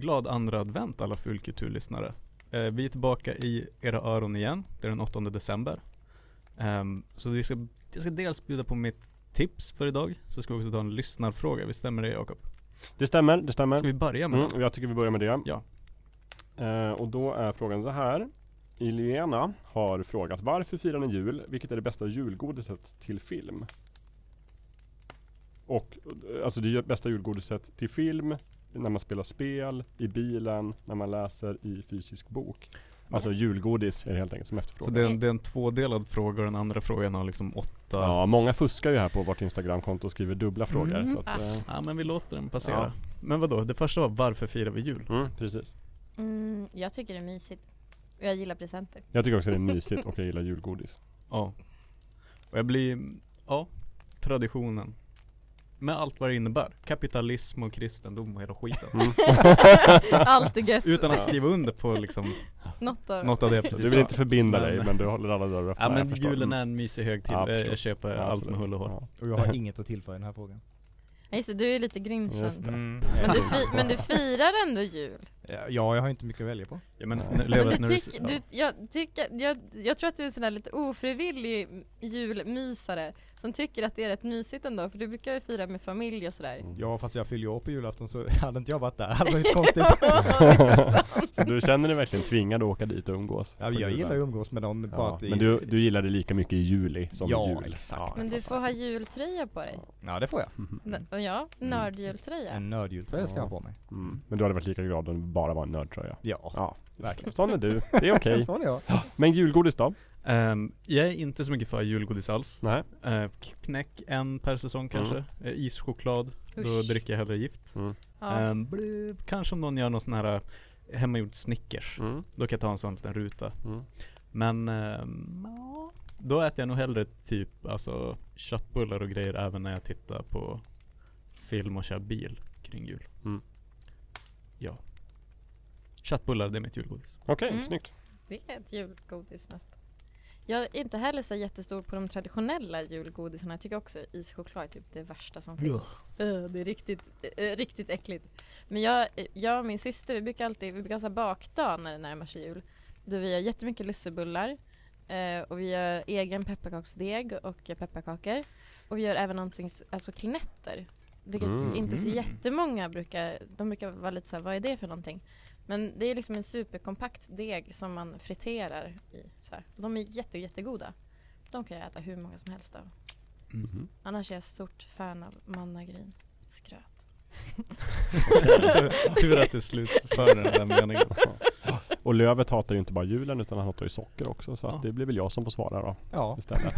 glad andra advent alla fulkulturlyssnare. Eh, vi är tillbaka i era öron igen, det är den 8 december. Ehm, så vi ska, jag ska dels bjuda på mitt tips för idag, så ska vi också ta en lyssnarfråga, visst stämmer det Jakob? Det stämmer, det stämmer. Ska vi börja med Mm, den? jag tycker vi börjar med det. Ja. Eh, och då är frågan så här. Iliana har frågat varför firar ni jul? Vilket är det bästa julgodiset till film? Och eh, alltså det bästa julgodiset till film när man spelar spel, i bilen, när man läser i fysisk bok. Alltså julgodis är det helt enkelt som Så efterfrågas. det är, en, det är en tvådelad fråga och den andra frågan har liksom åtta Ja, många fuskar ju här på vårt Instagramkonto och skriver dubbla frågor. Mm. Så att, eh, Ja men vi låter den passera. Ja. Men vadå, det första var varför firar vi jul? mm, precis. Mm, jag tycker det är mysigt. Och jag gillar presenter. Jag tycker också det är mysigt och jag gillar julgodis. Ja. Och jag blir, ja, traditionen. Med allt vad det innebär. Kapitalism och kristendom och hela skiten. Mm. Allt är gött. Utan att skriva under på liksom Något av något av det Du vill inte förbinda Men- dig men du håller alla dörrar öppna. Ja men julen Mm. är en mysig högtid. Ja, jag köper Ja, allt med hull och hår. Ja. Och jag har inget att tillföra i den här frågan. Ja, just det, du är lite grinchen. Mm. Men du, fi- men du firar ändå jul. Ja, jag har inte mycket att välja på. Ja men, Men du tyck, ja. du, jag, tycker, jag, jag tror att du är en sån där lite ofrivillig julmysare som tycker att det är rätt mysigt ändå för du brukar ju fira med familj och sådär. Ja fast jag fyller ju år på julafton så hade inte jag varit där, det hade varit konstigt. Så du känner dig verkligen tvingad att åka dit och umgås? Ja, jag julen? gillar att umgås med bara Ja, men du, du gillar det lika mycket i juli som Ja, i jul? exakt. Ja, Men du får ha jultröja på dig. Ja det får jag. Och ja, nördjultröja. En nördjultröja ska jag ha på mig. Mm. Men du hade varit lika glad om bara var en nördtröja? Ja, Ja, verkligen. sån är du. Det är okej. Sån är jag. Men julgodis då? Ehm, jag är inte så mycket för julgodis alls. Nej? Uh, knäck en per säsong kanske. Uh, ischoklad. Då Usch. dricker jag hellre gift. Mm. Ja. Bli- kanske om någon gör någon sån här eh, hemmagjord Snickers. Mm. Då kan jag ta en sån liten ruta. Mm. Men ja, då äter jag nog hellre typ alltså köttbullar och grejer även när jag tittar på film och kör bil kring jul. Mm. Ja. Köttbullar, det är mitt julgodis. Okej, Mm. snyggt. Det är ett julgodis nästan. Jag är inte heller så jättestor på de traditionella julgodisarna. Jag tycker också ischoklad är typ det värsta som finns. Äh, det är riktigt, äh, riktigt äckligt. Men jag, jag och min syster, vi brukar alltid vi brukar ha bakdag när det närmar sig jul. Då vi gör jättemycket lussebullar. Eh, och vi gör egen pepparkaksdeg och pepparkakor. Och vi gör även någonting, alltså klinetter. Vilket Mm. inte så Mm. jättemånga brukar, de brukar vara lite så här, vad är det för någonting? Men det är liksom en superkompakt deg som man friterar i. Så här. De är jätte, jättegoda. De kan jag äta hur många som helst av. Mhm. Annars är jag stort fan av mannagryn. Skröt. Tur att du slutför den där meningen. Och Lövet hatar ju inte bara julen utan han hatar ju socker också så Ja. det blir väl jag som får svara då Ja. istället.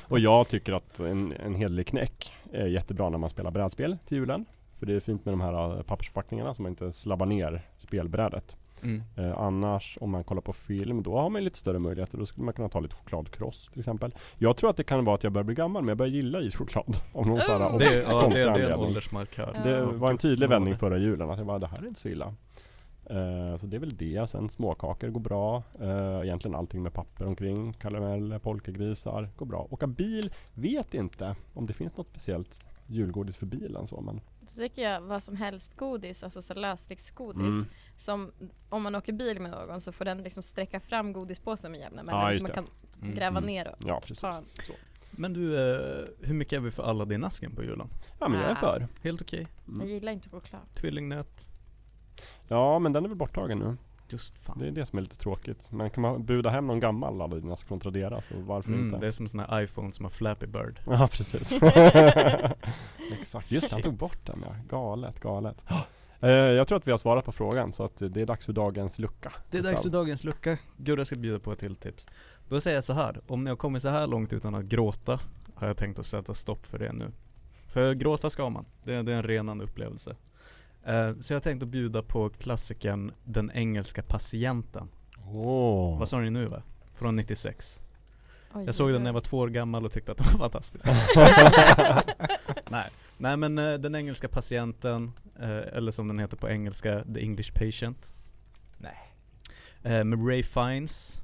och jag tycker att en, en hederlig knäck är jättebra när man spelar brädspel till julen. För det är fint med de här äh, pappersförpackningarna så man inte slabbar ner spelbrädet. Mm. Eh, annars om man kollar på film då har man lite större möjligheter. Då skulle man kunna ta lite chokladkross till exempel. Jag tror att det kan vara att jag börjar bli gammal men jag börjar gilla ischoklad. Av någon sån här Mm. Det, är- ja, det, det är en åldersmarkör. Det Ja. var en tydlig vändning förra julen att jag bara, det här är inte så illa. Eh, så det är väl det. Sen småkakor går bra. Eh, egentligen allting med papper omkring. Karamell, polkagrisar går bra. Åka bil, vet inte om det finns något speciellt julgodis för bilen så men Så tycker jag vad som helst godis, alltså så lösviktsgodis. Mm. Som om man åker bil med någon så får den liksom sträcka fram godispåsen med jämna Ja, mellanrum just så man kan Mm. gräva Mm. ner och ja precis. ta en. Så. Men du, eh, hur mycket är vi för Aladdin-asken på julen? Ja men jag är Ah. för. Helt okej. Jag Mm. gillar inte choklad. Tvillingnöt. Ja men den är väl borttagen nu. Just fan. Det är det som är lite tråkigt. Men kan man buda hem någon gammal Aladdin-ask från Tradera så varför Mm, inte? det är som sån här iPhone som har Flappy Bird. Ja precis. Exakt, just det, han tog bort den ja. Galet, galet. Eh, jag tror att vi har svarat på frågan så att det är dags för dagens lucka. Det är dags för dagens lucka. Gurra ska bjuda på ett till tips. Då säger jag så här. om ni har kommit så här långt utan att gråta har jag tänkt att sätta stopp för det nu. För gråta ska man. Det, är- det är en renande upplevelse. Eh, så jag har tänkt att bjuda på klassikern Den engelska patienten. Åh. Vad sa ni nu va? Från 96. Oj, Jag såg den när jag var två år gammal och tyckte att den var fantastisk. Nej. Nej men eh, Den engelska patienten, eh, eller som den heter på engelska, The English Patient. Nej. Med Ray Fiennes,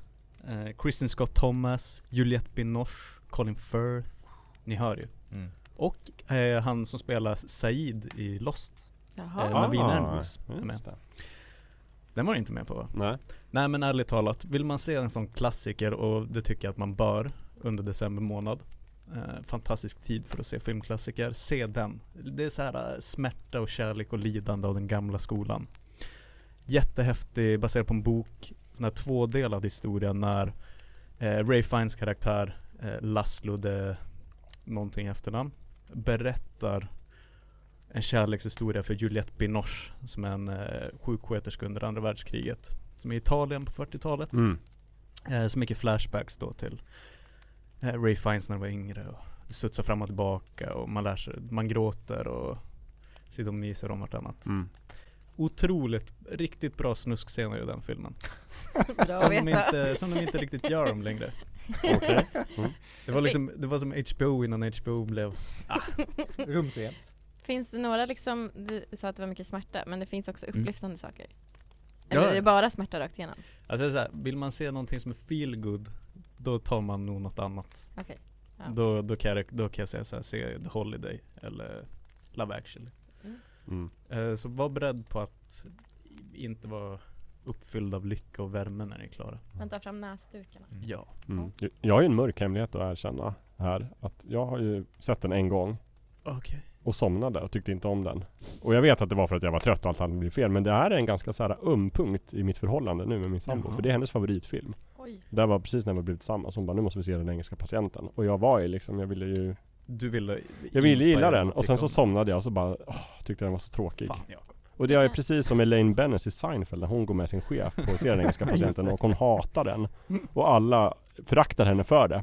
eh, Kristen Scott Thomas, Juliette Binoche, Colin Firth. Ni hör ju. Mm. Och han som spelar Said i Lost. Jaha. Eh, Naveen Ah, Andrews är med. det. Den var du inte med på va? Nej. Nej men ärligt talat, vill man se en sån klassiker och det tycker jag att man bör under december månad. Eh, fantastisk tid för att se filmklassiker. Se den. Det är så här eh, smärta och kärlek och lidande av den gamla skolan. Jättehäftig, baserad på en bok. Sån här tvådelad historia när eh, Ray Fiennes karaktär eh, Laszlo, det någonting efternamn, berättar en kärlekshistoria för Juliette Binoche som är en eh, sjuksköterska under andra världskriget. Som är i Italien på 40-talet. Mm. Eh, så mycket flashbacks då till eh, Ray Fiennes när han var yngre och det studsar fram och tillbaka och man lär sig, man gråter och sitter och myser om vartannat. Mm. Otroligt, riktigt bra snuskscener i den filmen. Bra Som de, inte, som de inte riktigt gör dem längre. Okej. Det var liksom, det var som HBO innan HBO blev Rumsrent. Finns det några liksom, du sa att det var mycket smärta, men det finns också Mm. upplyftande saker? Ja, Eller är det ja. bara smärta rakt igenom? Alltså så här, vill man se någonting som är feel good Då tar man nog något annat Okej. Ja. då, då, kan jag, då kan jag säga så här, se The Holiday eller Love actually Mm. Eh, Så var beredd på att inte vara uppfylld av lycka och värme när ni är klara Man tar fram näsdukarna. Ja Mm. Jag har ju en mörk hemlighet att erkänna här. Att jag har ju sett den en gång Okej och somnade och tyckte inte om den. Och jag vet att det var för att jag var trött och allt hade blivit fel. Men det här är en ganska så här öm punkt i mitt förhållande nu med min sambo. Jaha. För det är hennes favoritfilm. Oj. Det var precis när vi blivit tillsammans. Hon bara, nu måste vi se den engelska patienten. Och jag var ju liksom, jag ville ju Du ville Jag ville gilla den och sen så om somnade jag och så bara, åh, tyckte den var så tråkig. Fan Och det är precis som Elaine Bennis i Seinfeld när hon går med sin chef på att se den engelska patienten och hon hatar den. Och alla föraktar henne för det.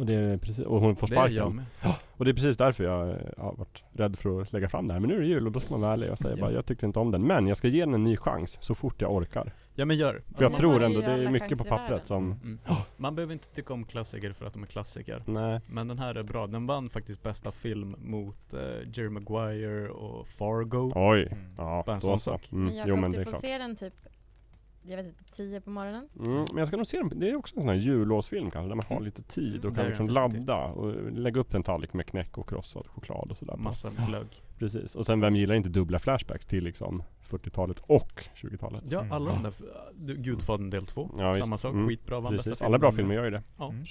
Och det är precis, och hon får Det är jag sparken. med Och det är precis därför jag har varit rädd för att lägga fram det här. Men nu är det jul och då ska man vara ärlig och säga Ja. bara, jag tyckte inte om den. Men jag ska ge den en ny chans så fort jag orkar. Ja men gör För Alltså, jag nu tror ändå det är mycket på pappret som, mm. Man behöver inte tycka om klassiker för att de är klassiker nej. Men den här är bra, den vann faktiskt bästa film mot eh, Jerry Maguire och Fargo Oj. Mm. Ja, då så. Mm. Men Jakob, Jo men det du är får klart. se den typ, jag vet inte, tio på morgonen? Mm, men jag ska nog se den, det är också en sån här jullovsfilm kanske, där man har Mm. lite tid och Mm, kan liksom ladda och lägga upp en tallrik med knäck och krossad choklad och sådär. Massa glögg Precis, och sen vem gillar inte dubbla flashbacks till liksom 40-talet och 20-talet? Ja Mm. alla de där, Gudfadern del 2 Ja, visst. Samma sak, Mm. skitbra, Precis, alla bra filmer gör ju det. Ja. Mm.